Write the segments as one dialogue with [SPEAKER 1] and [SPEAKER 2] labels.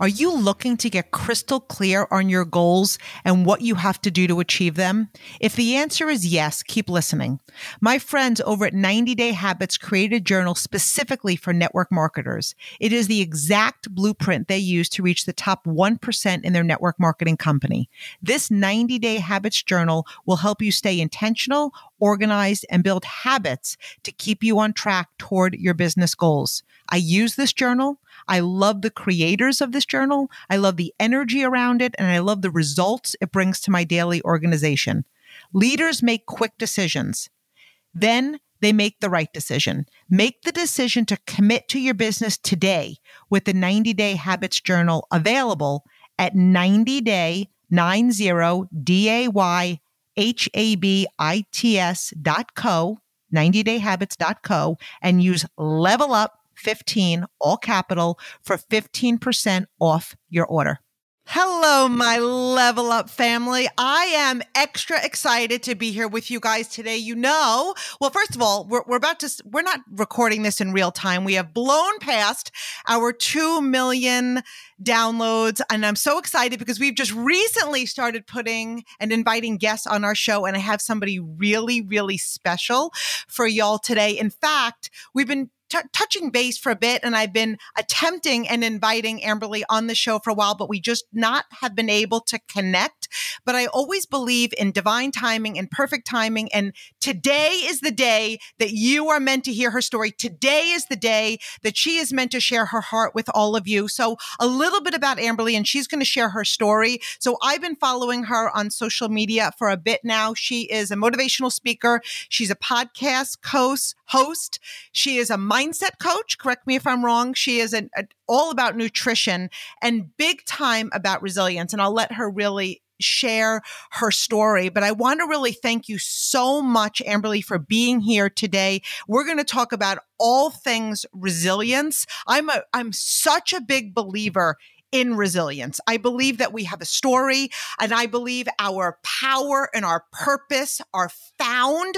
[SPEAKER 1] Are you looking to get crystal clear on your goals and what you have to do to achieve them? If the answer is yes, keep listening. My friends over at 90 Day Habits created a journal specifically for network marketers. It is the exact blueprint they use to reach the top 1% in their network marketing company. This 90 Day Habits journal will help you stay intentional, organized, and build habits to keep you on track toward your business goals. I use this journal. I love the creators of this journal. I love the energy around it and I love the results it brings to my daily organization. Leaders make quick decisions. Then they make the right decision. Make the decision to commit to your business today with the 90 day habits journal available at 90 day 90 D-A-Y H-A-B-I-T-S dot co, 90dayhabits.co and use level up 15, all capital, for 15% off your order. Hello, my level up family. I am extra excited to be here with you guys today. You know, well, first of all, we're, we're about to, we're not recording this in real time. We have blown past our 2 million downloads. And I'm so excited because we've just recently started putting and inviting guests on our show. And I have somebody really, really special for y'all today. In fact, we've been t- touching base for a bit and I've been attempting and inviting Amberly on the show for a while, but we just not have been able to connect. But I always believe in divine timing and perfect timing. And today is the day that you are meant to hear her story. Today is the day that she is meant to share her heart with all of you. So a little bit about Amberly and she's going to share her story. So I've been following her on social media for a bit now. She is a motivational speaker. She's a podcast host, host. She is a mindset coach. Correct me if I'm wrong. She is an, a, all about nutrition and big time about resilience. And I'll let her really share her story. But I want to really thank you so much, Amberly, for being here today. We're going to talk about all things resilience. I'm a, I'm such a big believer in resilience. I believe that we have a story and I believe our power and our purpose are found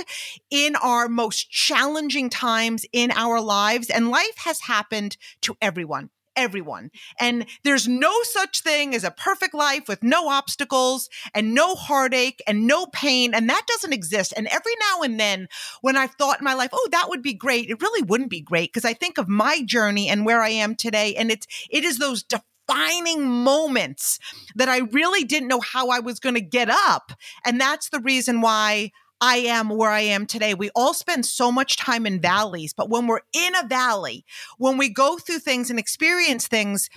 [SPEAKER 1] in our most challenging times in our lives. And life has happened to everyone everyone. And there's no such thing as a perfect life with no obstacles and no heartache and no pain. And that doesn't exist. And every now and then, when I've thought in my life, oh, that would be great, it really wouldn't be great because I think of my journey and where I am today. And it's, it is those defining moments that I really didn't know how I was going to get up. And that's the reason why I am where I am today. We all spend so much time in valleys, but when we're in a valley, when we go through things and experience things,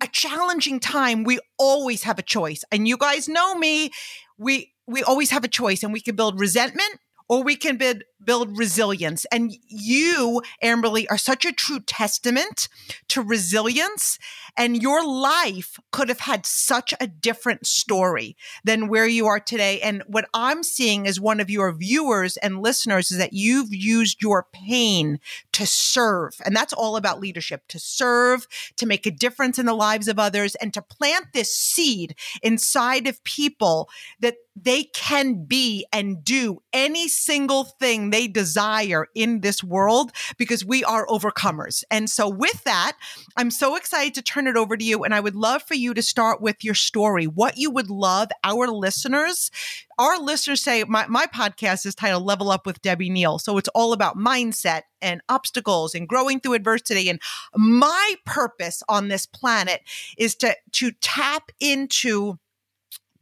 [SPEAKER 1] a challenging time, we always have a choice. And you guys know me, we we always have a choice and we can build resentment or we can build build resilience. And you, Amberly, are such a true testament to resilience. And your life could have had such a different story than where you are today. And what I'm seeing as one of your viewers and listeners is that you've used your pain to serve. And that's all about leadership to serve, to make a difference in the lives of others, and to plant this seed inside of people that they can be and do any single thing they desire in this world because we are overcomers. And so, with that, I'm so excited to turn it over to you. And I would love for you to start with your story, what you would love our listeners. Our listeners say, my, my podcast is titled Level Up with Debbie Neal. So it's all about mindset and obstacles and growing through adversity. And my purpose on this planet is to, to tap into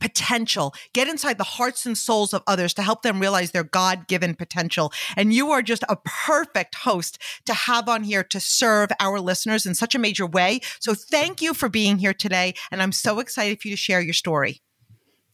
[SPEAKER 1] potential, get inside the hearts and souls of others to help them realize their God given potential. And you are just a perfect host to have on here to serve our listeners in such a major way. So thank you for being here today. And I'm so excited for you to share your story.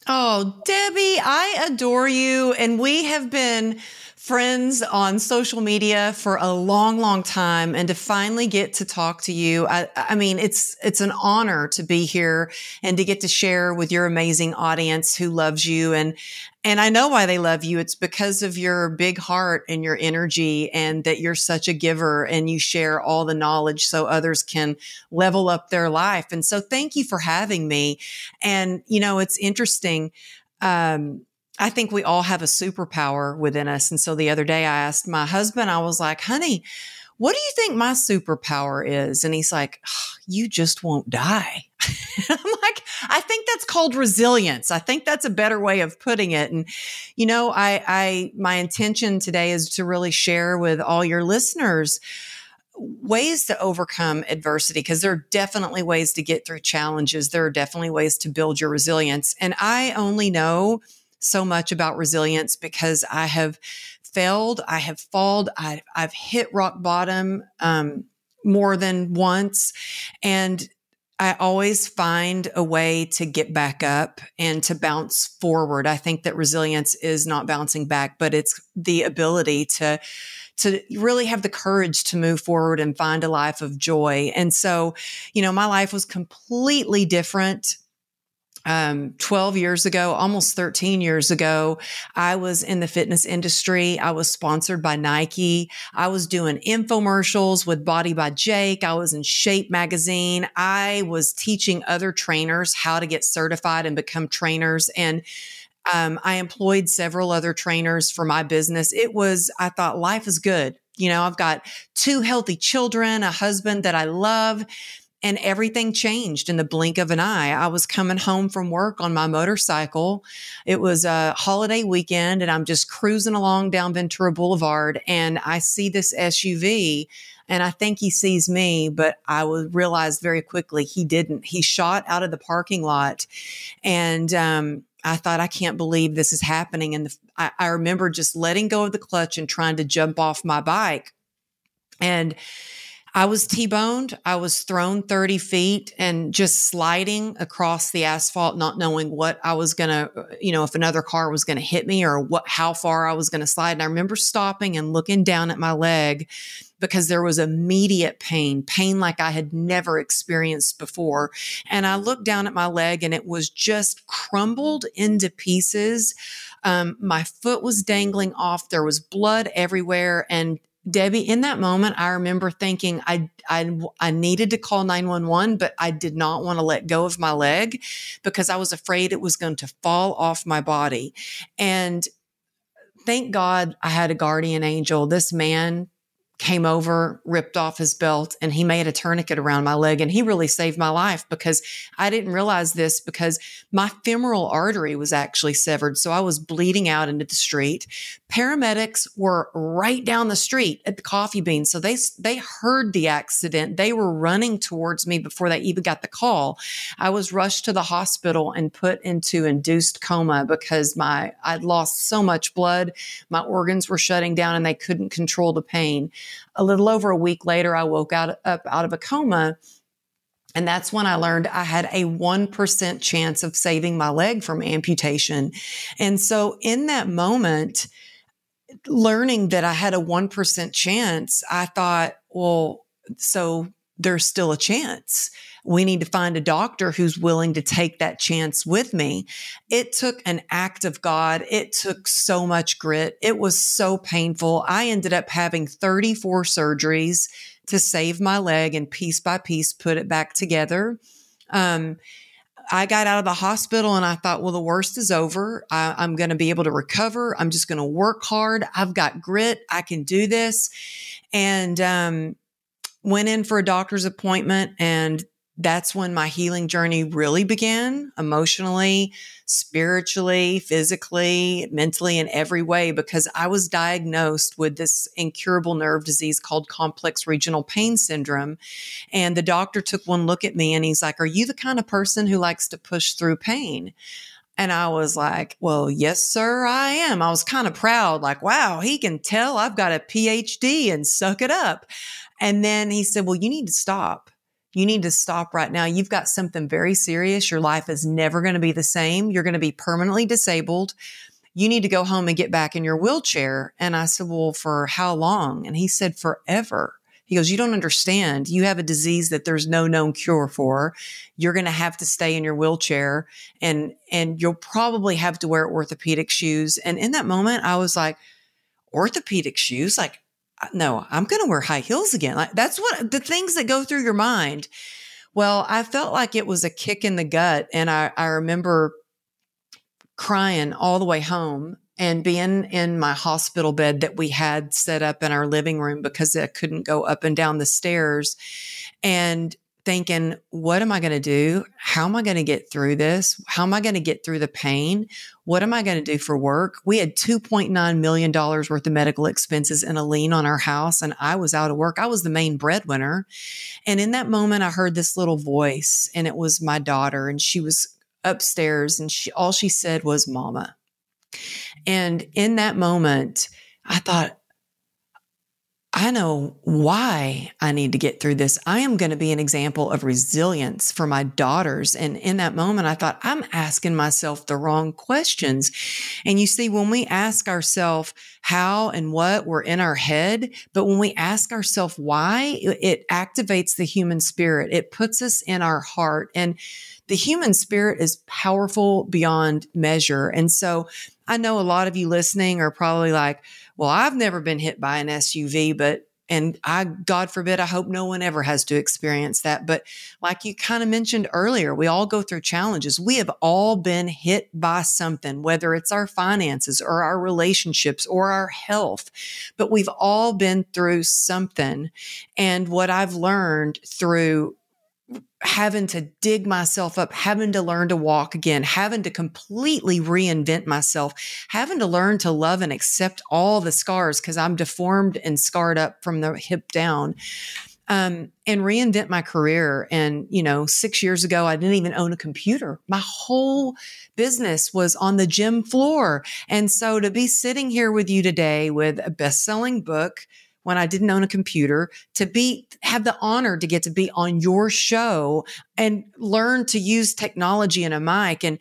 [SPEAKER 2] Oh, Debbie, I adore you. And we have been friends on social media for a long, long time and to finally get to talk to you. I, I, mean, it's, it's an honor to be here and to get to share with your amazing audience who loves you. And, and I know why they love you. It's because of your big heart and your energy and that you're such a giver and you share all the knowledge so others can level up their life. And so thank you for having me. And, you know, it's interesting. Um, I think we all have a superpower within us. And so the other day I asked my husband, I was like, honey, what do you think my superpower is? And he's like, oh, you just won't die. I'm like, I think that's called resilience. I think that's a better way of putting it. And, you know, I, I, my intention today is to really share with all your listeners ways to overcome adversity because there are definitely ways to get through challenges. There are definitely ways to build your resilience. And I only know so much about resilience because I have failed, I have fallen, I, have hit rock bottom um, more than once, and I always find a way to get back up and to bounce forward. I think that resilience is not bouncing back, but it's the ability to to really have the courage to move forward and find a life of joy. And so, you know, my life was completely different um, 12 years ago, almost 13 years ago, I was in the fitness industry. I was sponsored by Nike. I was doing infomercials with Body by Jake. I was in Shape magazine. I was teaching other trainers how to get certified and become trainers. And um, I employed several other trainers for my business. It was, I thought life is good. You know, I've got two healthy children, a husband that I love and everything changed in the blink of an eye. I was coming home from work on my motorcycle. It was a holiday weekend and I'm just cruising along down Ventura Boulevard and I see this SUV and I think he sees me, but I realized realize very quickly he didn't. He shot out of the parking lot and, um, I thought, I can't believe this is happening. And the, I, I remember just letting go of the clutch and trying to jump off my bike. And I was T-boned. I was thrown 30 feet and just sliding across the asphalt, not knowing what I was going to, you know, if another car was going to hit me or what, how far I was going to slide. And I remember stopping and looking down at my leg because there was immediate pain, pain like I had never experienced before. And I looked down at my leg and it was just crumbled into pieces. Um, my foot was dangling off. There was blood everywhere. And Debbie, in that moment, I remember thinking I, I, I needed to call 911, but I did not want to let go of my leg because I was afraid it was going to fall off my body. And thank God I had a guardian angel. This man came over, ripped off his belt, and he made a tourniquet around my leg. And he really saved my life because I didn't realize this because my femoral artery was actually severed. So I was bleeding out into the street. Paramedics were right down the street at the coffee bean. So they, they heard the accident. They were running towards me before they even got the call. I was rushed to the hospital and put into induced coma because my, I'd lost so much blood. My organs were shutting down and they couldn't control the pain a little over a week later, I woke out, up out of a coma. And that's when I learned I had a 1% chance of saving my leg from amputation. And so in that moment, learning that I had a 1% chance, I thought, well, so there's still a chance we need to find a doctor who's willing to take that chance with me. It took an act of God. It took so much grit. It was so painful. I ended up having 34 surgeries to save my leg and piece by piece put it back together. Um, I got out of the hospital and I thought, well, the worst is over. I, am going to be able to recover. I'm just going to work hard. I've got grit. I can do this. And um, went in for a doctor's appointment and that's when my healing journey really began emotionally, spiritually, physically, mentally, in every way, because I was diagnosed with this incurable nerve disease called complex regional pain syndrome. And the doctor took one look at me and he's like, Are you the kind of person who likes to push through pain? And I was like, well, yes, sir, I am. I was kind of proud, like, wow, he can tell I've got a PhD and suck it up. And then he said, well, you need to stop you need to stop right now. You've got something very serious. Your life is never going to be the same. You're going to be permanently disabled. you need to go home and get back in your wheelchair. And I said, well, for how long? And he said, forever. He goes, you don't understand. You have a disease that there's no known cure for. You're going to have to stay in your wheelchair and, and you'll probably have to wear orthopedic shoes. And in that moment, I was like, orthopedic shoes? Like, no, I'm going to wear high heels again. Like that's what the things that go through your mind. Well, I felt like it was a kick in the gut. And I, I remember crying all the way home and being in my hospital bed that we had set up in our living room because I couldn't go up and down the stairs and thinking, what am I going to do? How am I going to get through this? How am I going to get through the pain? What am I going to do for work? We had $2.9 million worth of medical expenses and a lien on our house, and I was out of work. I was the main breadwinner. And in that moment, I heard this little voice, and it was my daughter, and she was upstairs, and she all she said was, Mama. And in that moment, I thought, I know why I need to get through this. I am going to be an example of resilience for my daughters. And in that moment, I thought, I'm asking myself the wrong questions. And you see, when we ask ourselves how and what, we're in our head. But when we ask ourselves why, it activates the human spirit. It puts us in our heart. And the human spirit is powerful beyond measure. And so I know a lot of you listening are probably like, well, I've never been hit by an SUV, but and I, God forbid, I hope no one ever has to experience that. But like you kind of mentioned earlier, we all go through challenges. We have all been hit by something, whether it's our finances or our relationships or our health, but we've all been through something. And what I've learned through having to dig myself up, having to learn to walk again, having to completely reinvent myself, having to learn to love and accept all the scars because I'm deformed and scarred up from the hip down. Um, and reinvent my career. And, you know, six years ago, I didn't even own a computer. My whole business was on the gym floor. And so to be sitting here with you today with a best selling book, when I didn't own a computer to be, have the honor to get to be on your show and learn to use technology and a mic and,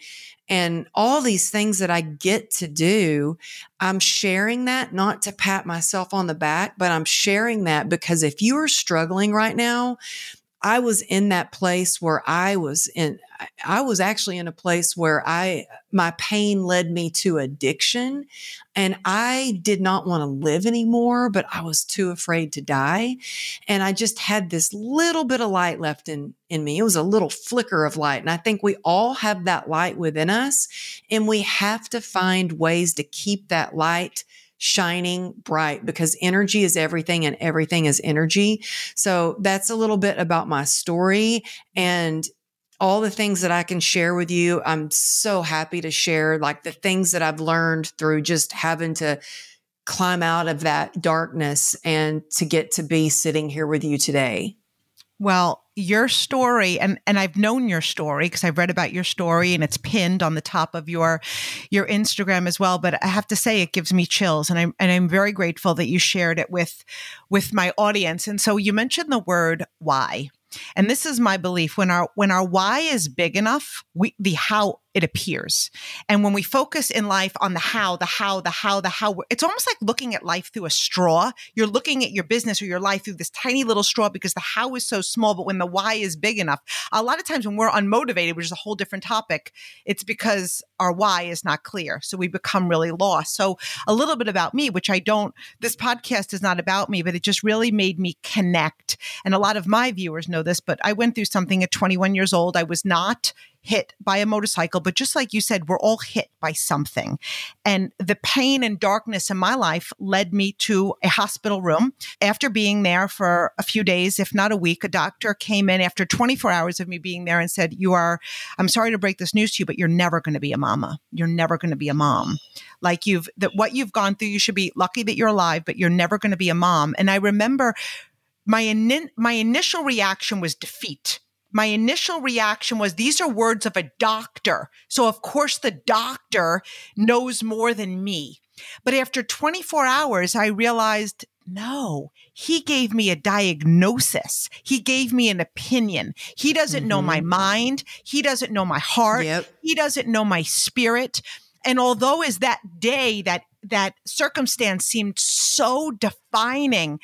[SPEAKER 2] and all these things that I get to do, I'm sharing that not to pat myself on the back, but I'm sharing that because if you are struggling right now, I was in that place where I was in, I was actually in a place where I, my pain led me to addiction and I did not want to live anymore, but I was too afraid to die. And I just had this little bit of light left in, in me. It was a little flicker of light. And I think we all have that light within us and we have to find ways to keep that light shining bright because energy is everything and everything is energy. So that's a little bit about my story and all the things that I can share with you. I'm so happy to share like the things that I've learned through just having to climb out of that darkness and to get to be sitting here with you today.
[SPEAKER 1] Well, your story and and I've known your story because I've read about your story and it's pinned on the top of your your Instagram as well, but I have to say it gives me chills and I'm and I'm very grateful that you shared it with with my audience. And so you mentioned the word why. And this is my belief when our when our why is big enough, we the how it appears. And when we focus in life on the how, the how, the how, the how, it's almost like looking at life through a straw. You're looking at your business or your life through this tiny little straw because the how is so small, but when the why is big enough, a lot of times when we're unmotivated, which is a whole different topic, it's because our why is not clear. So we become really lost. So a little bit about me, which I don't, this podcast is not about me, but it just really made me connect. And a lot of my viewers know this, but I went through something at 21 years old. I was not hit by a motorcycle, but just like you said, we're all hit by something. And the pain and darkness in my life led me to a hospital room. After being there for a few days, if not a week, a doctor came in after 24 hours of me being there and said, You are, I'm sorry to break this news to you, but you're never going to be a mama. You're never going to be a mom. Like you've, that what you've gone through, you should be lucky that you're alive, but you're never going to be a mom. And I remember my, in, my initial reaction was defeat my initial reaction was these are words of a doctor. So of course the doctor knows more than me. But after 24 hours, I realized no, he gave me a diagnosis. He gave me an opinion. He doesn't mm-hmm. know my mm-hmm. mind. He doesn't know my heart. Yep. He doesn't know my spirit. and although is that day that that circumstance seemed so defining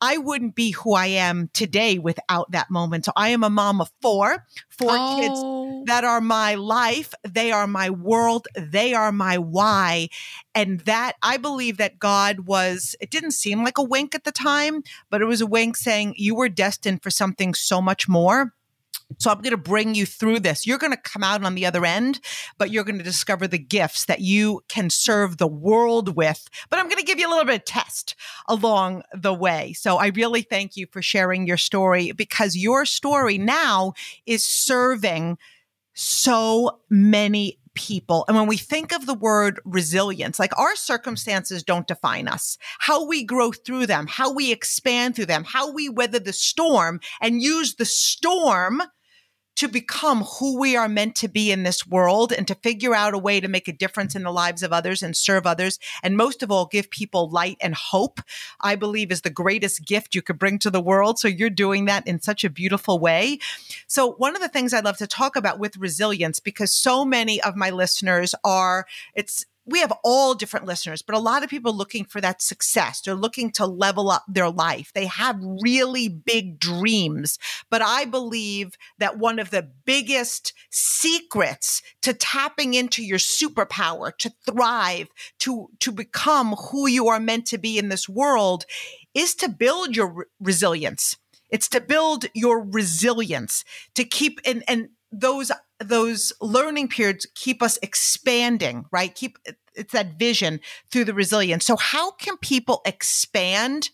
[SPEAKER 1] I wouldn't be who I am today without that moment. So I am a mom of four, four oh. kids that are my life. They are my world. They are my why. And that I believe that God was, it didn't seem like a wink at the time, but it was a wink saying you were destined for something so much more. So I'm going to bring you through this. You're going to come out on the other end, but you're going to discover the gifts that you can serve the world with. But I'm going to give you a little bit of test along the way. So I really thank you for sharing your story because your story now is serving so many people. And when we think of the word resilience, like our circumstances don't define us, how we grow through them, how we expand through them, how we weather the storm and use the storm to become who we are meant to be in this world and to figure out a way to make a difference in the lives of others and serve others. And most of all, give people light and hope, I believe is the greatest gift you could bring to the world. So you're doing that in such a beautiful way. So one of the things I'd love to talk about with resilience, because so many of my listeners are, it's, we have all different listeners, but a lot of people looking for that success. They're looking to level up their life. They have really big dreams. But I believe that one of the biggest secrets to tapping into your superpower, to thrive, to, to become who you are meant to be in this world is to build your re- resilience. It's to build your resilience to keep and, and those those learning periods keep us expanding, right? Keep it's that vision through the resilience. So how can people expand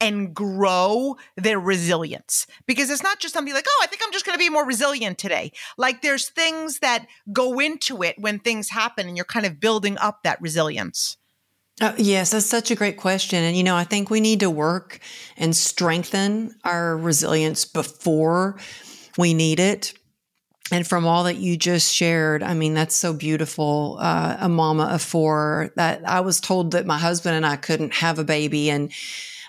[SPEAKER 1] and grow their resilience? Because it's not just something like, oh, I think I'm just going to be more resilient today. Like there's things that go into it when things happen and you're kind of building up that resilience.
[SPEAKER 2] Uh, yes, that's such a great question. And, you know, I think we need to work and strengthen our resilience before we need it and from all that you just shared, I mean, that's so beautiful. Uh, a mama of four that I was told that my husband and I couldn't have a baby and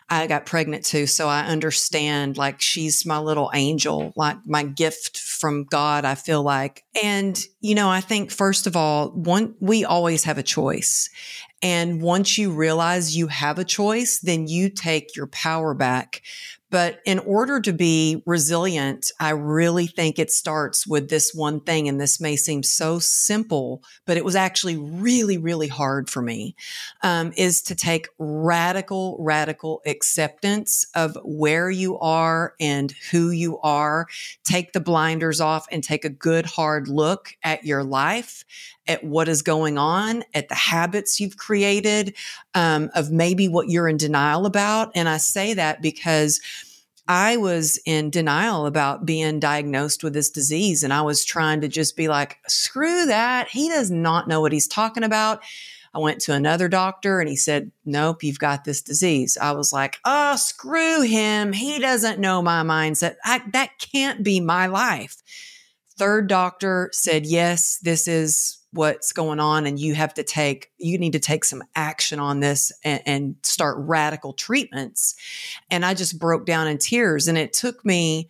[SPEAKER 2] I got pregnant too. So I understand like she's my little angel, like my gift from God, I feel like. And, you know, I think first of all, one, we always have a choice. And once you realize you have a choice, then you take your power back but in order to be resilient, I really think it starts with this one thing. And this may seem so simple, but it was actually really, really hard for me, um, is to take radical, radical acceptance of where you are and who you are. Take the blinders off and take a good hard look at your life at what is going on, at the habits you've created, um, of maybe what you're in denial about. And I say that because I was in denial about being diagnosed with this disease. And I was trying to just be like, screw that. He does not know what he's talking about. I went to another doctor and he said, Nope, you've got this disease. I was like, Oh, screw him. He doesn't know my mindset. I, that can't be my life. Third doctor said, Yes, this is what's going on and you have to take you need to take some action on this and, and, start radical treatments. And i just broke down in tears and it took me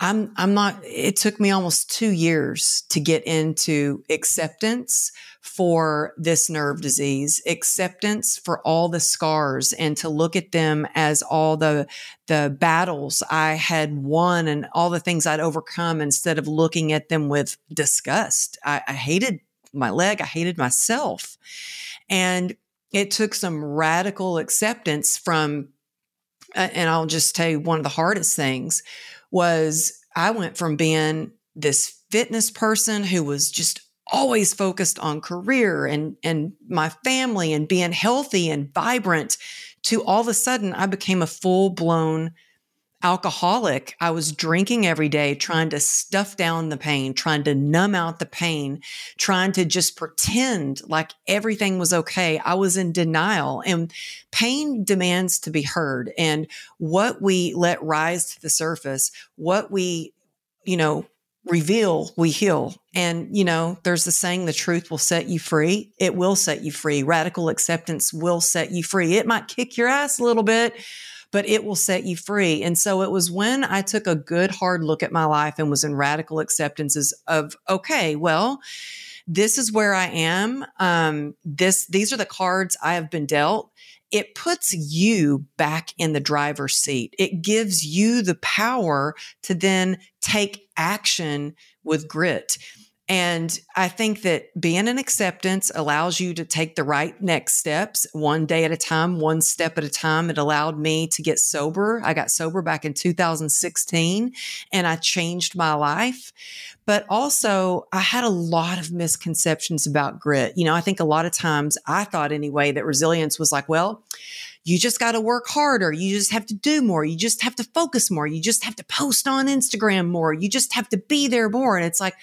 [SPEAKER 2] i'm i'm not it took me almost 2 years to get into acceptance for this nerve disease acceptance for all the scars and to look at them as all the the battles i had won and all the things i'd overcome instead of looking at them with disgust. I, I hated my leg. I hated myself. And it took some radical acceptance from and i'll just tell you one of the hardest things was i went from being this fitness person who was just always focused on career and and my family and being healthy and vibrant to all of a sudden I became a full-blown alcoholic. I was drinking every day, trying to stuff down the pain, trying to numb out the pain, trying to just pretend like everything was okay. I was in denial and pain demands to be heard. And what we let rise to the surface, what we, you know, reveal, we heal. And, you know, there's the saying, the truth will set you free. It will set you free. Radical acceptance will set you free. It might kick your ass a little bit, but it will set you free. And so it was when I took a good hard look at my life and was in radical acceptances of, okay, well, this is where I am. Um, this, these are the cards I have been dealt. It puts you back in the driver's seat. It gives you the power to then take action with grit. And I think that being in acceptance allows you to take the right next steps one day at a time, one step at a time. It allowed me to get sober. I got sober back in 2016 and I changed my life. But also, I had a lot of misconceptions about grit. You know, I think a lot of times I thought anyway that resilience was like, well, you just got to work harder. You just have to do more. You just have to focus more. You just have to post on Instagram more. You just have to be there more. And it's like,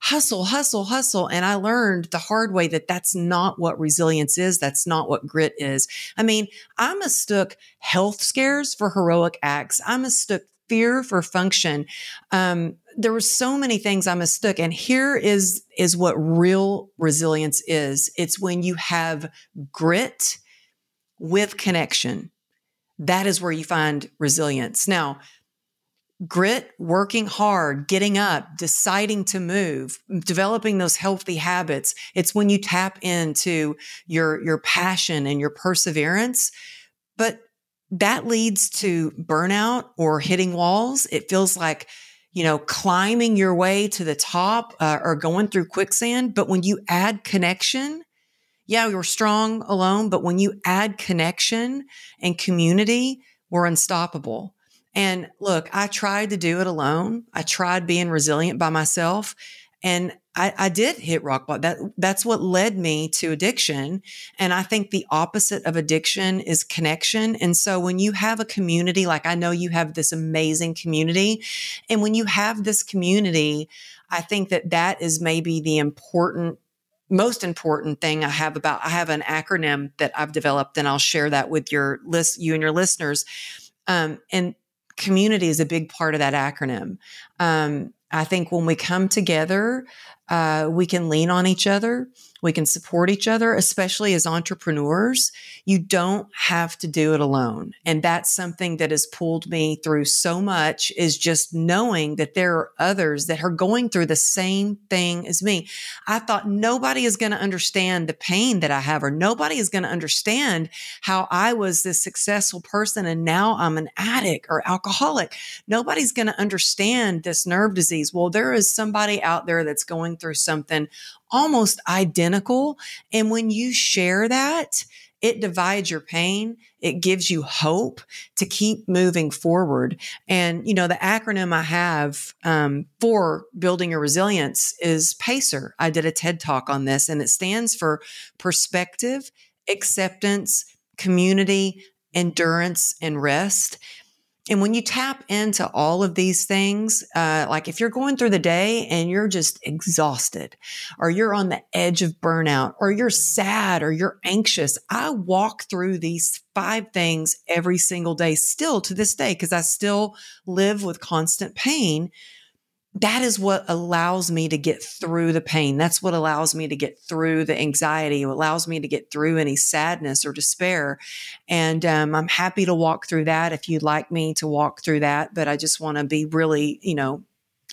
[SPEAKER 2] hustle, hustle, hustle. And I learned the hard way that that's not what resilience is. That's not what grit is. I mean, I mistook health scares for heroic acts. I mistook fear for function. Um, there were so many things I mistook. And here is, is what real resilience is. It's when you have grit with connection. That is where you find resilience. Now, grit, working hard, getting up, deciding to move, developing those healthy habits. It's when you tap into your, your passion and your perseverance. But that leads to burnout or hitting walls. It feels like, you know, climbing your way to the top uh, or going through quicksand. But when you add connection, yeah, you're strong alone, but when you add connection and community, we're unstoppable. And look, I tried to do it alone. I tried being resilient by myself. And I, I, did hit rock bottom. That that's what led me to addiction. And I think the opposite of addiction is connection. And so when you have a community, like I know you have this amazing community, and when you have this community, I think that that is maybe the important most important thing I have about I have an acronym that I've developed, and I'll share that with your list, you and your listeners. Um, and community is a big part of that acronym. Um, I think when we come together, uh, we can lean on each other. We can support each other, especially as entrepreneurs. You don't have to do it alone. And that's something that has pulled me through so much is just knowing that there are others that are going through the same thing as me. I thought nobody is going to understand the pain that I have, or nobody is going to understand how I was this successful person and now I'm an addict or alcoholic. Nobody's going to understand this nerve disease. Well, there is somebody out there that's going through something almost identical. And when you share that, it divides your pain. It gives you hope to keep moving forward. And, you know, the acronym I have um, for building your resilience is PACER. I did a TED talk on this, and it stands for perspective, acceptance, community, endurance, and rest. And when you tap into all of these things, uh, like if you're going through the day and you're just exhausted, or you're on the edge of burnout, or you're sad, or you're anxious, I walk through these five things every single day still to this day because I still live with constant pain that is what allows me to get through the pain. That's what allows me to get through the anxiety. It allows me to get through any sadness or despair. And um, I'm happy to walk through that if you'd like me to walk through that. But I just want to be really, you know,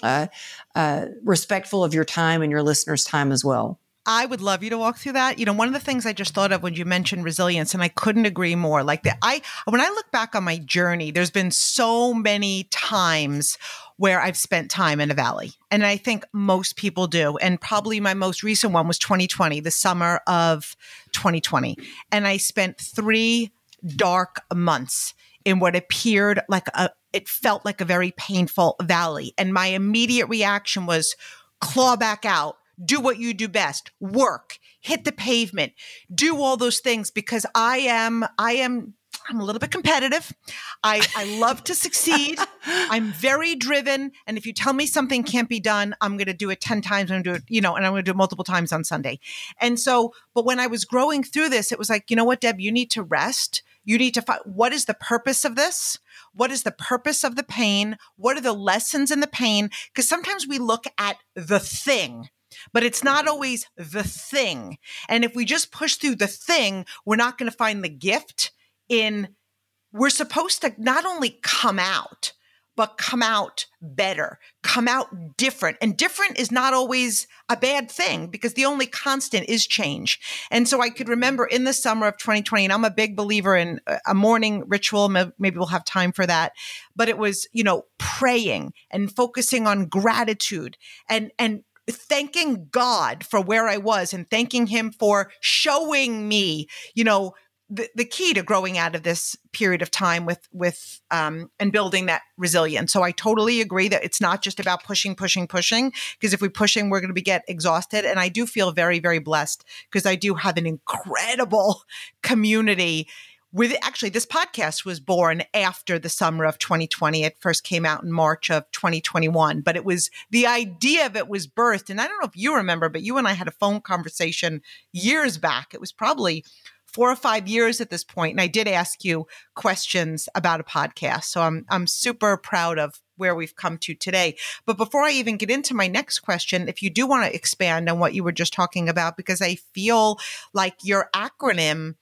[SPEAKER 2] uh, uh, respectful of your time and your listeners' time as well.
[SPEAKER 1] I would love you to walk through that. You know, one of the things I just thought of when you mentioned resilience, and I couldn't agree more. Like the, I, when I look back on my journey, there's been so many times where I've spent time in a valley. And I think most people do. And probably my most recent one was 2020, the summer of 2020. And I spent three dark months in what appeared like a, it felt like a very painful valley. And my immediate reaction was claw back out, do what you do best, work, hit the pavement, do all those things because I am, I am I'm a little bit competitive. I, I love to succeed. I'm very driven. And if you tell me something can't be done, I'm going to do it 10 times. I'm going to do it, you know, and I'm going to do it multiple times on Sunday. And so, but when I was growing through this, it was like, you know what, Deb, you need to rest. You need to find what is the purpose of this? What is the purpose of the pain? What are the lessons in the pain? Because sometimes we look at the thing but it's not mm-hmm. always the thing. And if we just push through the thing, we're not going to find the gift in we're supposed to not only come out, but come out better, come out different. And different is not always a bad thing because the only constant is change. And so I could remember in the summer of 2020, and I'm a big believer in a morning ritual. Maybe we'll have time for that. But it was, you know, praying and focusing on gratitude and, and, thanking God for where I was and thanking him for showing me, you know, the, the key to growing out of this period of time with with um, and building that resilience. So I totally agree that it's not just about pushing, pushing, pushing. Because if we're pushing, we're going to be get exhausted. And I do feel very, very blessed because I do have an incredible community. With actually, this podcast was born after the summer of 2020. It first came out in March of 2021, but it was the idea of it was birthed. And I don't know if you remember, but you and I had a phone conversation years back. It was probably four or five years at this point, and I did ask you questions about a podcast. So I'm I'm super proud of where we've come to today. But before I even get into my next question, if you do want to expand on what you were just talking about, because I feel like your acronym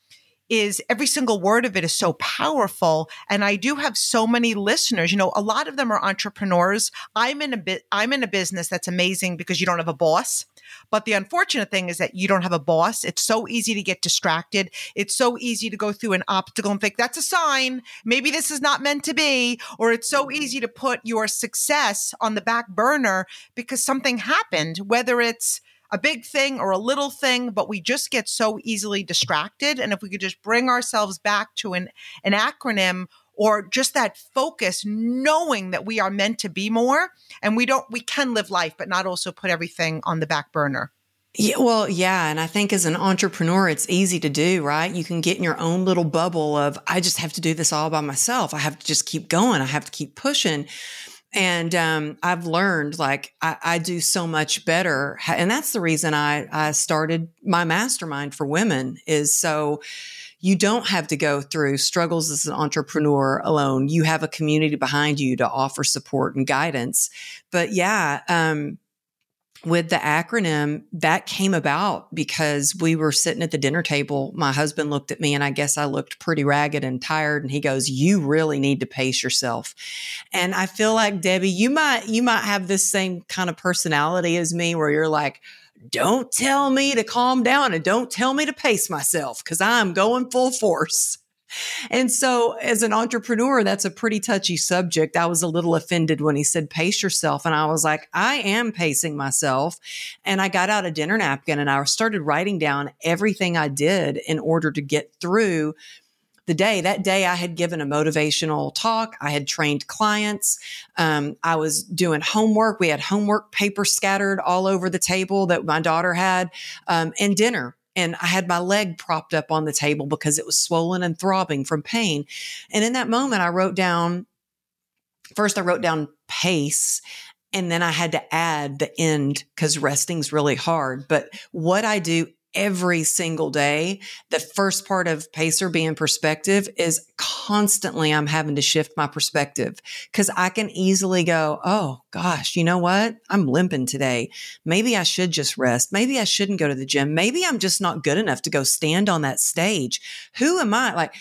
[SPEAKER 1] is every single word of it is so powerful. And i do have so many listeners. You know a lot of them are entrepreneurs. I'm in a bit i'm in a business that's amazing because you don't have a boss. But the unfortunate thing is that you don't have a boss. It's so easy to get distracted. It's so easy to go through an obstacle and think that's a sign. Maybe this is not meant to be. Or it's so easy to put your success on the back burner because something happened whether it's a big thing or a little thing, but we just get so easily distracted. And if we could just bring ourselves back to an, an acronym or just that focus, knowing that we are meant to be more and we don't, we can live life, but not also put everything on the back burner.
[SPEAKER 2] Yeah, well, yeah. And I think as an entrepreneur, it's easy to do, right? You can get in your own little bubble of, I just have to do this all by myself. I have to just keep going. I have to keep pushing. And um, I've learned like I, I, do so much better, and that's the reason I, I started my mastermind for women. Is so you don't have to go through struggles as an entrepreneur alone. You have a community behind you to offer support and guidance. But yeah, um, with the acronym that came about because we were sitting at the dinner table. My husband looked at me and i guess i looked pretty ragged and tired and he goes you really need to pace yourself. And i feel like debbie you might you might have this same kind of personality as me where you're like don't tell me to calm down and don't tell me to pace myself because i'm going full force and so, as an entrepreneur, that's a pretty touchy subject. I was a little offended when he said, pace yourself. And I was like, I am pacing myself. And I got out a dinner napkin and I started writing down everything I did in order to get through the day. That day, I had given a motivational talk. I had trained clients. Um, I was doing homework. We had homework paper scattered all over the table that my daughter had, um, and dinner and I had my leg propped up on the table because it was swollen and throbbing from pain. And in that moment, I wrote down first, I wrote down pace. And then I had to add the end because resting's really hard. But what I do every single day. The first part of Pacer being perspective is constantly I'm having to shift my perspective because I can easily go, oh gosh, you know what? I'm limping today. Maybe I should just rest. Maybe I shouldn't go to the gym. Maybe I'm just not good enough to go stand on that stage. Who am I? Like,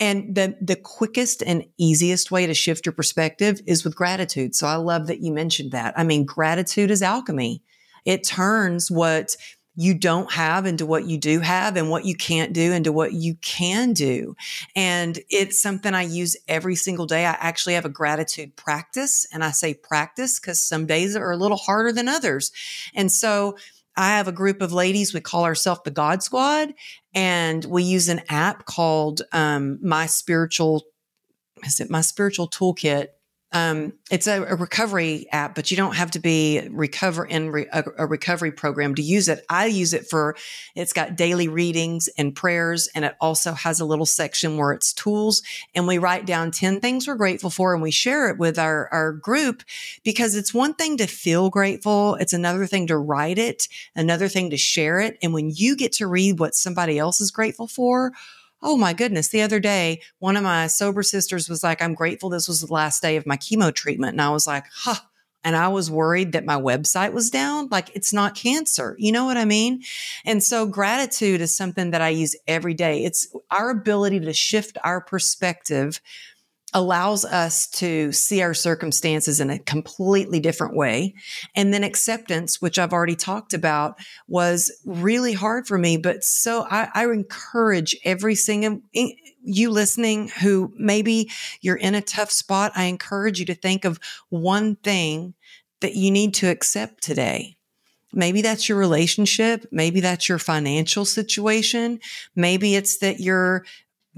[SPEAKER 2] and the the quickest and easiest way to shift your perspective is with gratitude. So I love that you mentioned that. I mean, gratitude is alchemy. It turns what you don't have into what you do have and what you can't do into what you can do. And it's something I use every single day. I actually have a gratitude practice and I say practice because some days are a little harder than others. And so I have a group of ladies. We call ourselves the God Squad, and we use an app called um, My Spiritual. Is it My Spiritual Toolkit? Um, it's a, a, recovery app, but you don't have to be recover in re, a, a, recovery program to use it. I use it for it's got daily readings and prayers, and it also has a little section where it's tools, and we write down ten things we're grateful for, and we share it with our our group because it's one thing to feel grateful, it's another thing to write it, another thing to share it, and when you get to read what somebody else is grateful for Oh my goodness. The other day, one of my sober sisters was like, I'm grateful this was the last day of my chemo treatment. And I was like, huh, and I was worried that my website was down, like it's not cancer. You know what I mean? And so gratitude is something that I use every day. It's our ability to shift our perspective allows us to see our circumstances in a completely different way. And then acceptance, which I've already talked about, was really hard for me. But so I, I encourage every single eh, you listening who maybe you're in a tough spot. I encourage you to think of one thing that you need to accept today. Maybe that's your relationship. Maybe that's your financial situation. Maybe it's that you're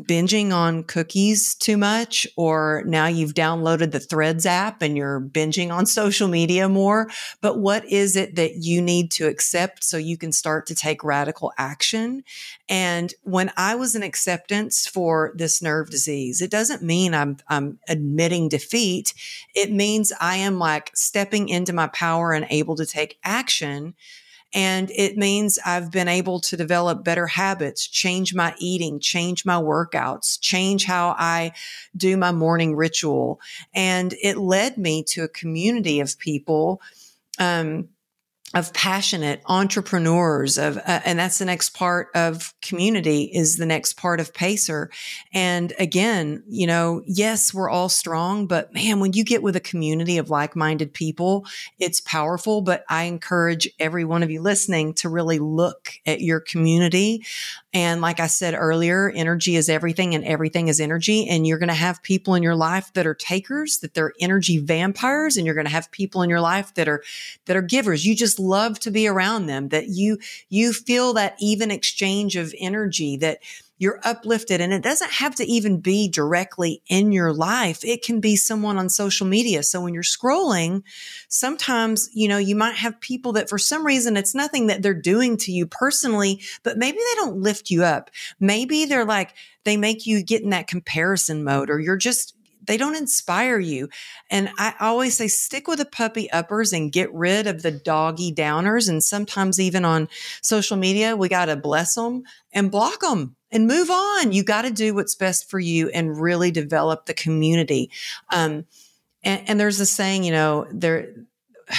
[SPEAKER 2] binging on cookies too much, or now you've downloaded the Threads app and you're binging on social media more. But what is it that you need to accept so you can start to take radical action? And when I was in acceptance for this nerve disease, it doesn't mean I'm, I'm admitting defeat. It means I am like stepping into my power and able to take action and it means I've been able to develop better habits, change my eating, change my workouts, change how I do my morning ritual. And it led me to a community of people. Um, of passionate entrepreneurs of uh, and that's the next part of community is the next part of pacer. And again you know yes we're all strong but man when you get with a community of like-minded people it's powerful. But i encourage every one of you listening to really look at your community and like i said earlier energy is everything and everything is energy. And you're going to have people in your life that are takers that they're energy vampires. And you're going to have people in your life that are that are givers. You just love to be around them, that you, you feel that even exchange of energy that you're uplifted and it doesn't have to even be directly in your life. It can be someone on social media. So when you're scrolling, sometimes, you know, you might have people that for some reason it's nothing that they're doing to you personally, but maybe they don't lift you up. Maybe they're like, they make you get in that comparison mode or you're just, they don't inspire you. And I always say stick with the puppy uppers and get rid of the doggy downers. And sometimes even on social media, we got to bless them and block them and move on. You got to do what's best for you and really develop the community. Um, and, and there's a saying, you know, there,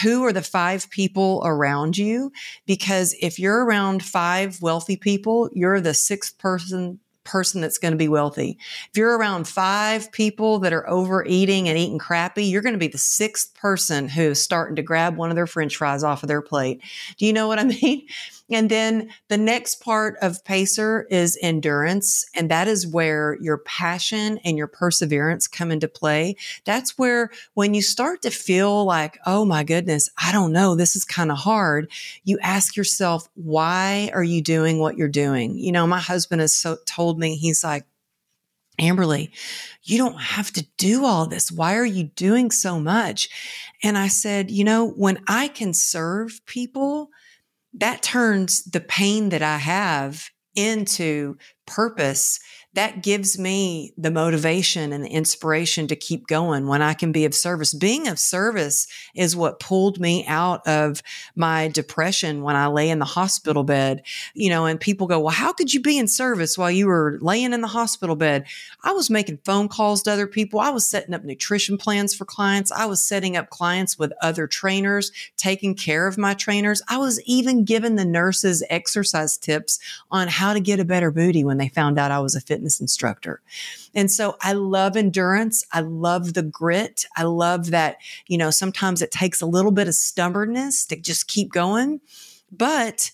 [SPEAKER 2] who are the five people around you? Because if you're around five wealthy people, you're the sixth person person that's going to be wealthy. If you're around five people that are overeating and eating crappy, you're going to be the sixth person who's starting to grab one of their french fries off of their plate. Do you know what I mean? And then the next part of pacer is endurance. And that is where your passion and your perseverance come into play. That's where when you start to feel like, oh my goodness, I don't know, this is kind of hard. You ask yourself, why are you doing what you're doing? You know, my husband has so told me, he's like, Amberly, you don't have to do all this. Why are you doing so much? And I said, you know, when I can serve people, that turns the pain that I have into purpose that gives me the motivation and the inspiration to keep going when I can be of service. Being of service is what pulled me out of my depression when I lay in the hospital bed, you know, and people go, well, how could you be in service while you were laying in the hospital bed? I was making phone calls to other people. I was setting up nutrition plans for clients. I was setting up clients with other trainers, taking care of my trainers. I was even giving the nurses exercise tips on how to get a better booty when they found out I was a fit fitness instructor. And so I love endurance. I love the grit. I love that, you know, sometimes it takes a little bit of stubbornness to just keep going, but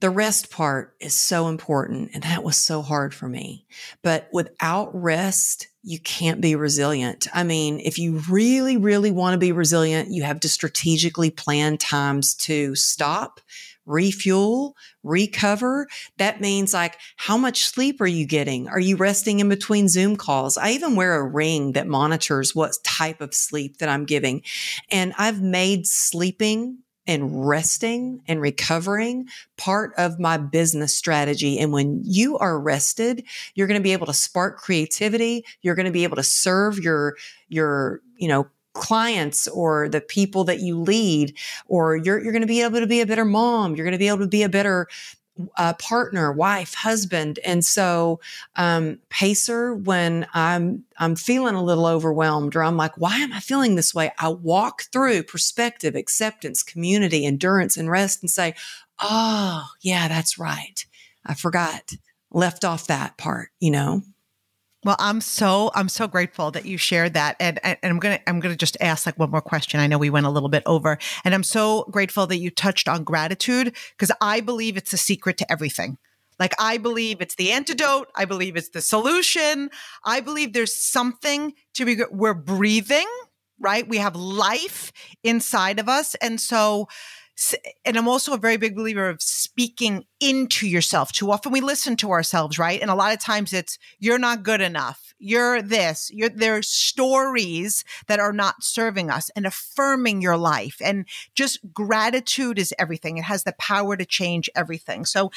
[SPEAKER 2] the rest part is so important. And that was so hard for me. But without rest, you can't be resilient. I mean, if you really, really want to be resilient, you have to strategically plan times to stop, refuel, recover. That means like, how much sleep are you getting? Are you resting in between Zoom calls? I even wear a ring that monitors what type of sleep that I'm giving. And I've made sleeping and resting and recovering part of my business strategy. And when you are rested, you're going to be able to spark creativity. You're going to be able to serve your, your, you know, clients or the people that you lead, or you're, you're going to be able to be a better mom. You're going to be able to be a better uh, partner, wife, husband. And so, um, pacer, when I'm, I'm feeling a little overwhelmed or I'm like, why am I feeling this way? I walk through perspective, acceptance, community, endurance, and rest and say, oh, yeah, that's right. I forgot, left off that part, you know?
[SPEAKER 1] Well, I'm so I'm so grateful that you shared that, and, and I'm gonna I'm gonna just ask like one more question. I know we went a little bit over, and I'm so grateful that you touched on gratitude because I believe it's the secret to everything. Like I believe it's the antidote. I believe it's the solution. I believe there's something to be. We're breathing, right? We have life inside of us, and so and I'm also a very big believer of speaking into yourself. Too often we listen to ourselves, right? And a lot of times it's you're not good enough. You're this. You're there's stories that are not serving us and affirming your life. And just gratitude is everything. It has the power to change everything. So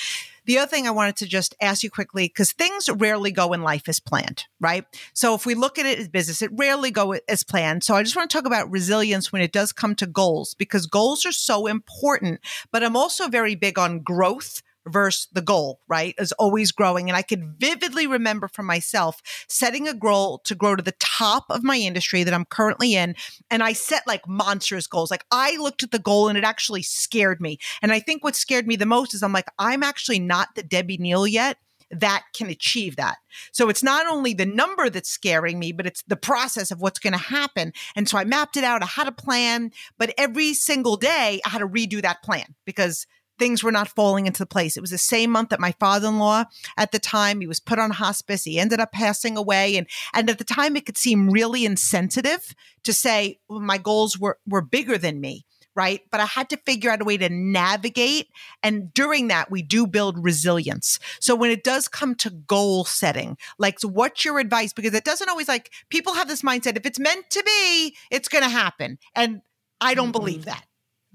[SPEAKER 1] the other thing I wanted to just ask you quickly, because things rarely go in life as planned, right? So if we look at it as business, it rarely go as planned. So I just want to talk about resilience when it does come to goals, because goals are so important, but I'm also very big on growth versus the goal, right? Is always growing. And I could vividly remember for myself setting a goal to grow to the top of my industry that I'm currently in. And I set like monstrous goals. Like I looked at the goal and it actually scared me. And I think what scared me the most is I'm like, I'm actually not the Debbie Neal yet that can achieve that. So it's not only the number that's scaring me, but it's the process of what's going to happen. And so I mapped it out. I had a plan, but every single day I had to redo that plan because things were not falling into place. It was the same month that my father-in-law at the time, he was put on hospice. He ended up passing away. And, and at the time it could seem really insensitive to say well, my goals were, were bigger than me. Right. But I had to figure out a way to navigate. And during that, we do build resilience. So when it does come to goal setting, like, so what's your advice? Because it doesn't always like people have this mindset if it's meant to be, it's going to happen. And I don't mm-hmm. believe that.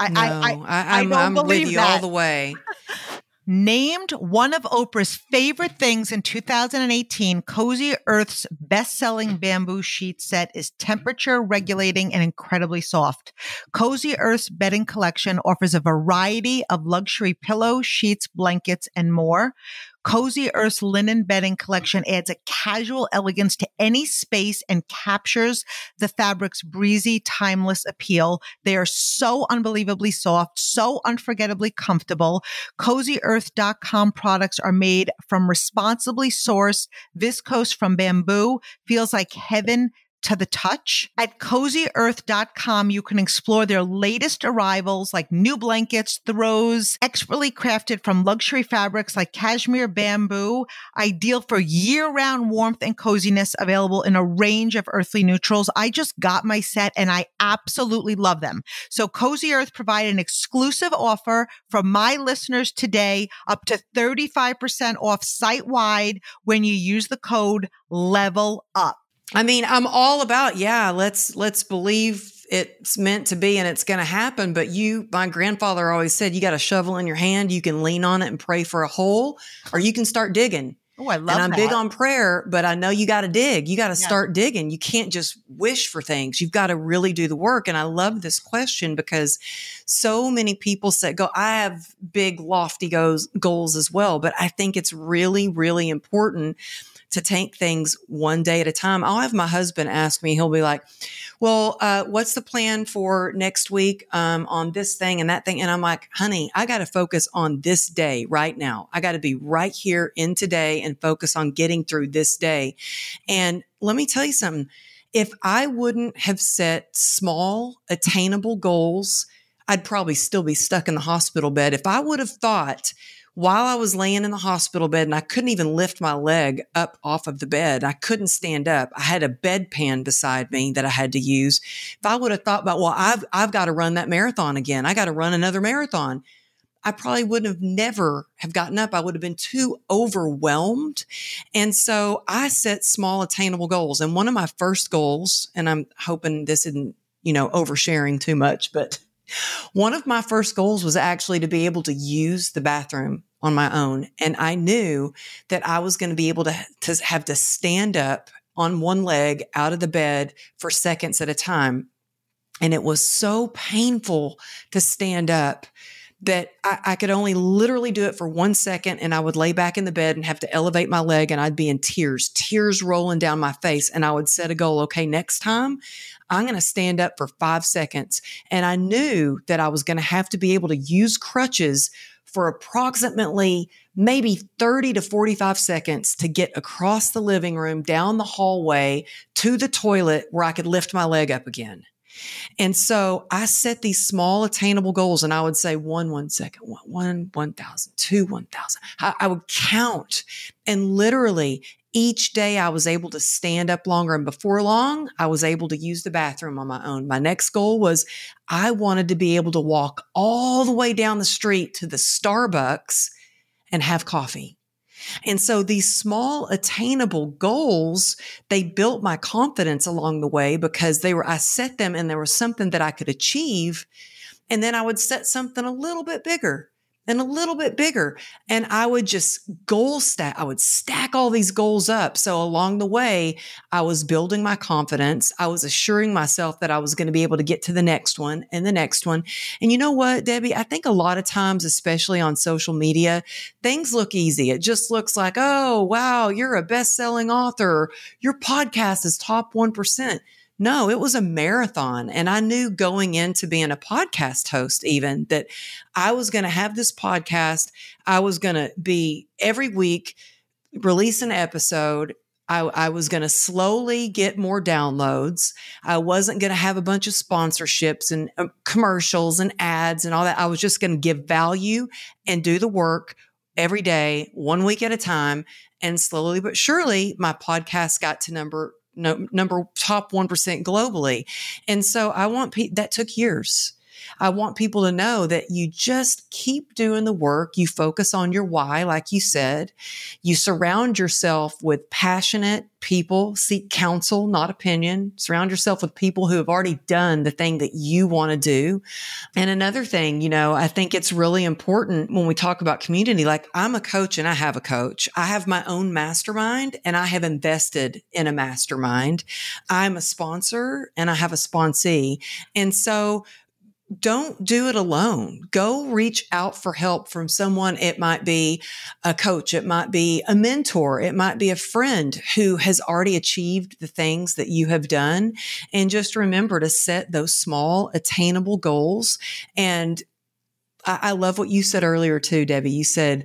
[SPEAKER 2] I, no, I, I, am I'm, I'm with you that. all the way.
[SPEAKER 1] Named one of Oprah's favorite things in 2018, Cozy Earth's best selling bamboo sheet set is temperature regulating and incredibly soft. Cozy Earth's bedding collection offers a variety of luxury pillows, sheets, blankets, and more. Cozy Earth's linen bedding collection adds a casual elegance to any space and captures the fabric's breezy, timeless appeal. They are so unbelievably soft, so unforgettably comfortable. CozyEarth.com products are made from responsibly sourced viscose from bamboo. Feels like heaven to the touch. At cozyearth.com, you can explore their latest arrivals like new blankets, throws, expertly crafted from luxury fabrics like cashmere bamboo, ideal for year round warmth and coziness, available in a range of earthly neutrals. I just got my set and I absolutely love them. So Cozy Earth provided an exclusive offer for my listeners today, up to 35% off site wide when you use the code level up.
[SPEAKER 2] I mean, I'm all about, yeah, let's let's believe it's meant to be and it's going to happen, but you my grandfather always said you got a shovel in your hand, you can lean on it and pray for a hole or you can start digging.
[SPEAKER 1] Oh, I love
[SPEAKER 2] And I'm
[SPEAKER 1] that.
[SPEAKER 2] big on prayer, but I know you got to dig. You got to yeah. start digging. You can't just wish for things. You've got to really do the work. And I love this question because so many people say, go, I have big lofty goals, goals as well, but I think it's really, really important to take things one day at a time. I'll have my husband ask me, he'll be like, well, uh, what's the plan for next week um, on this thing and that thing? And I'm like, honey, I got to focus on this day right now. I got to be right here in today and focus on getting through this day. And let me tell you something. If I wouldn't have set small, attainable goals, I'd probably still be stuck in the hospital bed. If I would have thought, while I was laying in the hospital bed and I couldn't even lift my leg up off of the bed. I couldn't stand up. I had a bedpan beside me that I had to use. If I would have thought about, well, I've, I've got to run that marathon again. I got to run another marathon. I probably wouldn't have never have gotten up. I would have been too overwhelmed. And so I set small attainable goals. And one of my first goals, and I'm hoping this isn't, you know, oversharing too much, but one of my first goals was actually to be able to use the bathroom on my own. And I knew that I was going to be able to, to have to stand up on one leg out of the bed for seconds at a time. And it was so painful to stand up that I, I, could only literally do it for one second and I would lay back in the bed and have to elevate my leg and I'd be in tears, tears rolling down my face. And I would set a goal. Okay, next time I'm going to stand up for five seconds. And I knew that I was going to have to be able to use crutches for approximately maybe 30 to 45 seconds to get across the living room, down the hallway to the toilet where I could lift my leg up again. And so I set these small attainable goals and I would say one, one second, one, one, one thousand, two, one thousand. I, I would count and literally each day I was able to stand up longer. And before long, I was able to use the bathroom on my own. My next goal was I wanted to be able to walk all the way down the street to the Starbucks and have coffee. And so these small attainable goals, they built my confidence along the way because they were, I set them and there was something that I could achieve. And then I would set something a little bit bigger and a little bit bigger. And I would just goal stack, I would stack all these goals up. So along the way, I was building my confidence. I was assuring myself that I was going to be able to get to the next one and the next one. And you know what, Debbie? I think a lot of times, especially on social media, things look easy. It just looks like, oh, wow, you're a best selling author. Your podcast is top 1%. No, it was a marathon. And I knew going into being a podcast host, even that I was going to have this podcast. I was going to be every week release an episode. I, I was going to slowly get more downloads. I wasn't going to have a bunch of sponsorships and uh, commercials and ads and all that. I was just going to give value and do the work every day, one week at a time. And slowly but surely, my podcast got to number no, number top 1% globally. And so I want pe- that took years. I want people to know that you just keep doing the work. You focus on your why, like you said. You surround yourself with passionate people, seek counsel, not opinion. Surround yourself with people who have already done the thing that you want to do. And another thing, you know, I think it's really important when we talk about community. Like I'm a coach and I have a coach. I have my own mastermind and I have invested in a mastermind. I'm a sponsor and I have a sponsee. And so don't do it alone. Go reach out for help from someone. It might be a coach. It might be a mentor. It might be a friend who has already achieved the things that you have done. And just remember to set those small attainable goals. And I, I love what you said earlier too, Debbie. You said,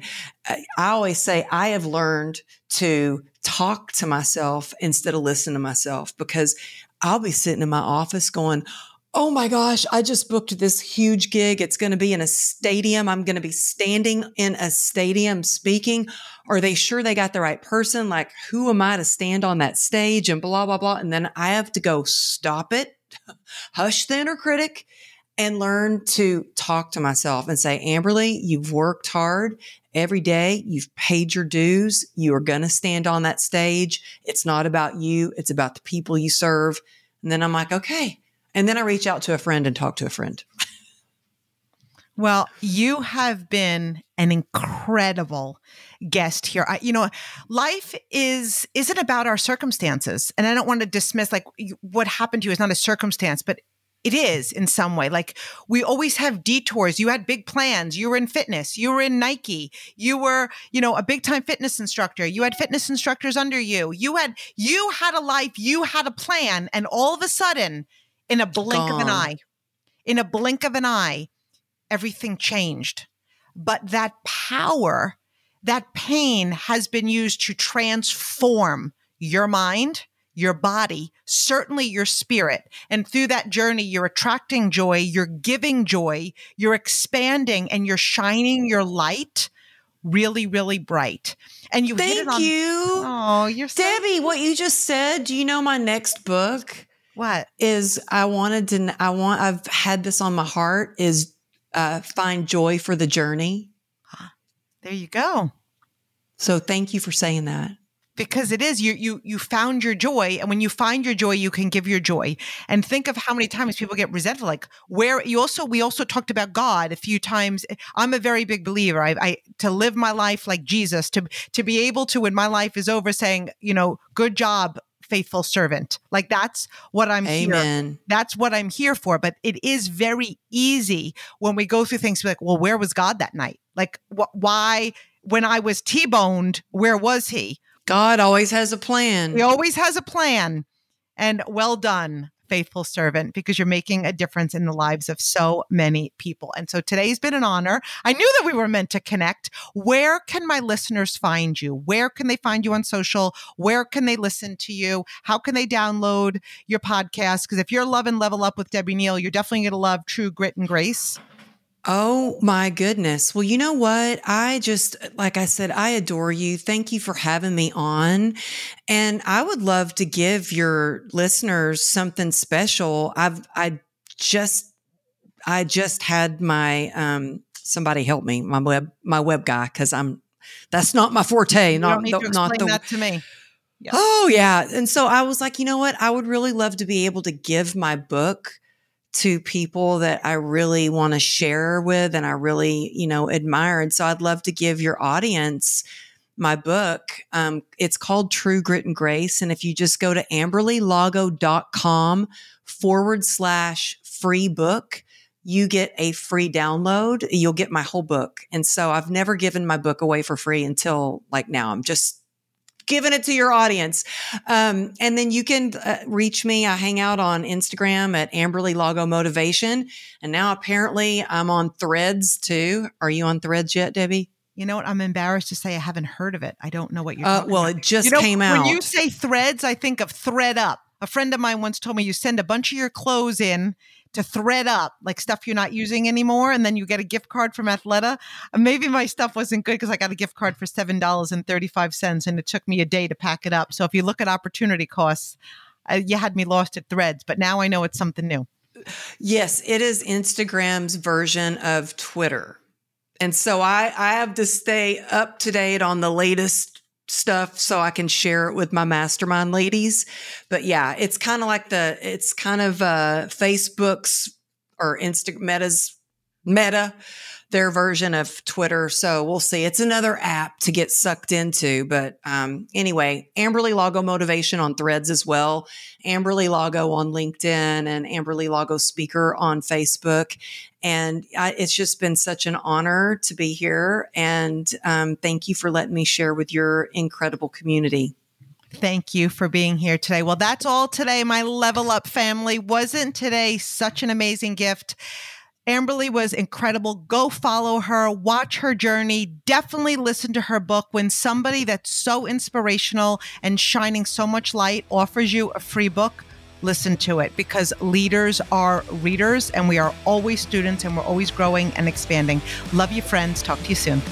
[SPEAKER 2] uh, I always say, I have learned to talk to myself instead of listen to myself because I'll be sitting in my office going, oh my gosh, I just booked this huge gig. It's going to be in a stadium. I'm going to be standing in a stadium speaking. Are they sure they got the right person? Like, who am I to stand on that stage and blah, blah, blah. And then I have to go stop it, hush the inner critic and learn to talk to myself and say, Amberly, you've worked hard every day. You've paid your dues. You are going to stand on that stage. It's not about you. It's about the people you serve. And then I'm like, okay, and then I reach out to a friend and talk to a friend.
[SPEAKER 1] Well, you have been an incredible guest here. I, you know, life is isn't about our circumstances, and I don't want to dismiss like what happened to you is not a circumstance, but it is in some way. Like we always have detours. You had big plans. You were in fitness. You were in Nike. You were, you know, a big time fitness instructor. You had fitness instructors under you. You had you had a life. You had a plan, and all of a sudden in a blink Gone. of an eye. In a blink of an eye, everything changed. But that power, that pain has been used to transform your mind, your body, certainly your spirit. And through that journey, you're attracting joy, you're giving joy, you're expanding, and you're shining your light really, really bright. And you
[SPEAKER 2] Thank
[SPEAKER 1] on,
[SPEAKER 2] you.
[SPEAKER 1] Oh, you're so
[SPEAKER 2] Debbie, what you just said. Do you know my next book?
[SPEAKER 1] What?
[SPEAKER 2] is I wanted to I want I've had this on my heart is uh, find joy for the journey.
[SPEAKER 1] There you go.
[SPEAKER 2] So thank you for saying that.
[SPEAKER 1] Because it is you you you found your joy and when you find your joy you can give your joy. And think of how many times people get resentful like where you also we also talked about god a few times. I'm a very big believer. I, I to live my life like jesus to to be able to when my life is over saying you know good job faithful servant. Like that's what I'm
[SPEAKER 2] Amen.
[SPEAKER 1] here. That's what I'm here for. But it is very easy when we go through things like, well, where was God that night? Like wh- why when I was T-boned, where was he?
[SPEAKER 2] God always has a plan.
[SPEAKER 1] He always has a plan. And well done faithful servant because you're making a difference in the lives of so many people. And so today's been an honor. I knew that we were meant to connect. Where can my listeners find you? Where can they find you on social? Where can they listen to you? How can they download your podcast? Because if you're loving Level Up with Debbie Neal, you're definitely going to love True Grit and Grace.
[SPEAKER 2] Oh my goodness. Well, you know what? I just, like I said, I adore you. Thank you for having me on. And I would love to give your listeners something special. I've, I just, I just had my, um, somebody help me, my web, my web guy, cause I'm, that's not my forte.
[SPEAKER 1] You
[SPEAKER 2] not,
[SPEAKER 1] don't need to
[SPEAKER 2] not the,
[SPEAKER 1] that to me. Yeah.
[SPEAKER 2] Oh yeah. And so I was like, you know what? I would really love to be able to give my book to people that I really want to share with and I really, you know, admire. And so I'd love to give your audience my book. Um, it's called True Grit and Grace. And if you just go to amberlylago.com forward slash free book, you get a free download. You'll get my whole book. And so I've never given my book away for free until like now. I'm just giving it to your audience. Um, and then you can uh, reach me. I hang out on Instagram at Amberly Lago Motivation. And now apparently I'm on threads too. Are you on threads yet, Debbie?
[SPEAKER 1] You know what? I'm embarrassed to say I haven't heard of it. I don't know what you're
[SPEAKER 2] uh, well,
[SPEAKER 1] about.
[SPEAKER 2] it just
[SPEAKER 1] you know,
[SPEAKER 2] came out.
[SPEAKER 1] When you say threads, I think of ThredUp. A friend of mine once told me you send a bunch of your clothes in to ThredUp, like stuff you're not using anymore, and then you get a gift card from Athleta. Uh, Maybe my stuff wasn't good because I got a gift card for seven dollars and thirty five cents, and it took me a day to pack it up. So if you look at opportunity costs, uh, you had me lost at threads, but now I know it's something new.
[SPEAKER 2] Yes, it is Instagram's version of Twitter. And so I, I have to stay up to date on the latest stuff so I can share it with my mastermind ladies. But yeah, it's kind of like the, it's kind of uh, Facebook's or Insta Meta's Meta, their version of Twitter. So we'll see. It's another app to get sucked into. But um, anyway, Amberly Lago Motivation on threads as well. Amberly Lago on LinkedIn and Amberly Lago Speaker on Facebook. And I, it's just been such an honor to be here. And um, thank you for letting me share with your incredible community.
[SPEAKER 1] Thank you for being here today. Well, that's all today, my level up family. Wasn't today such an amazing gift? Amberly was incredible. Go follow her, watch her journey. Definitely listen to her book. When somebody that's so inspirational and shining so much light offers you a free book, listen to it because leaders are readers and we are always students and we're always growing and expanding. Love you, friends. Talk to you soon.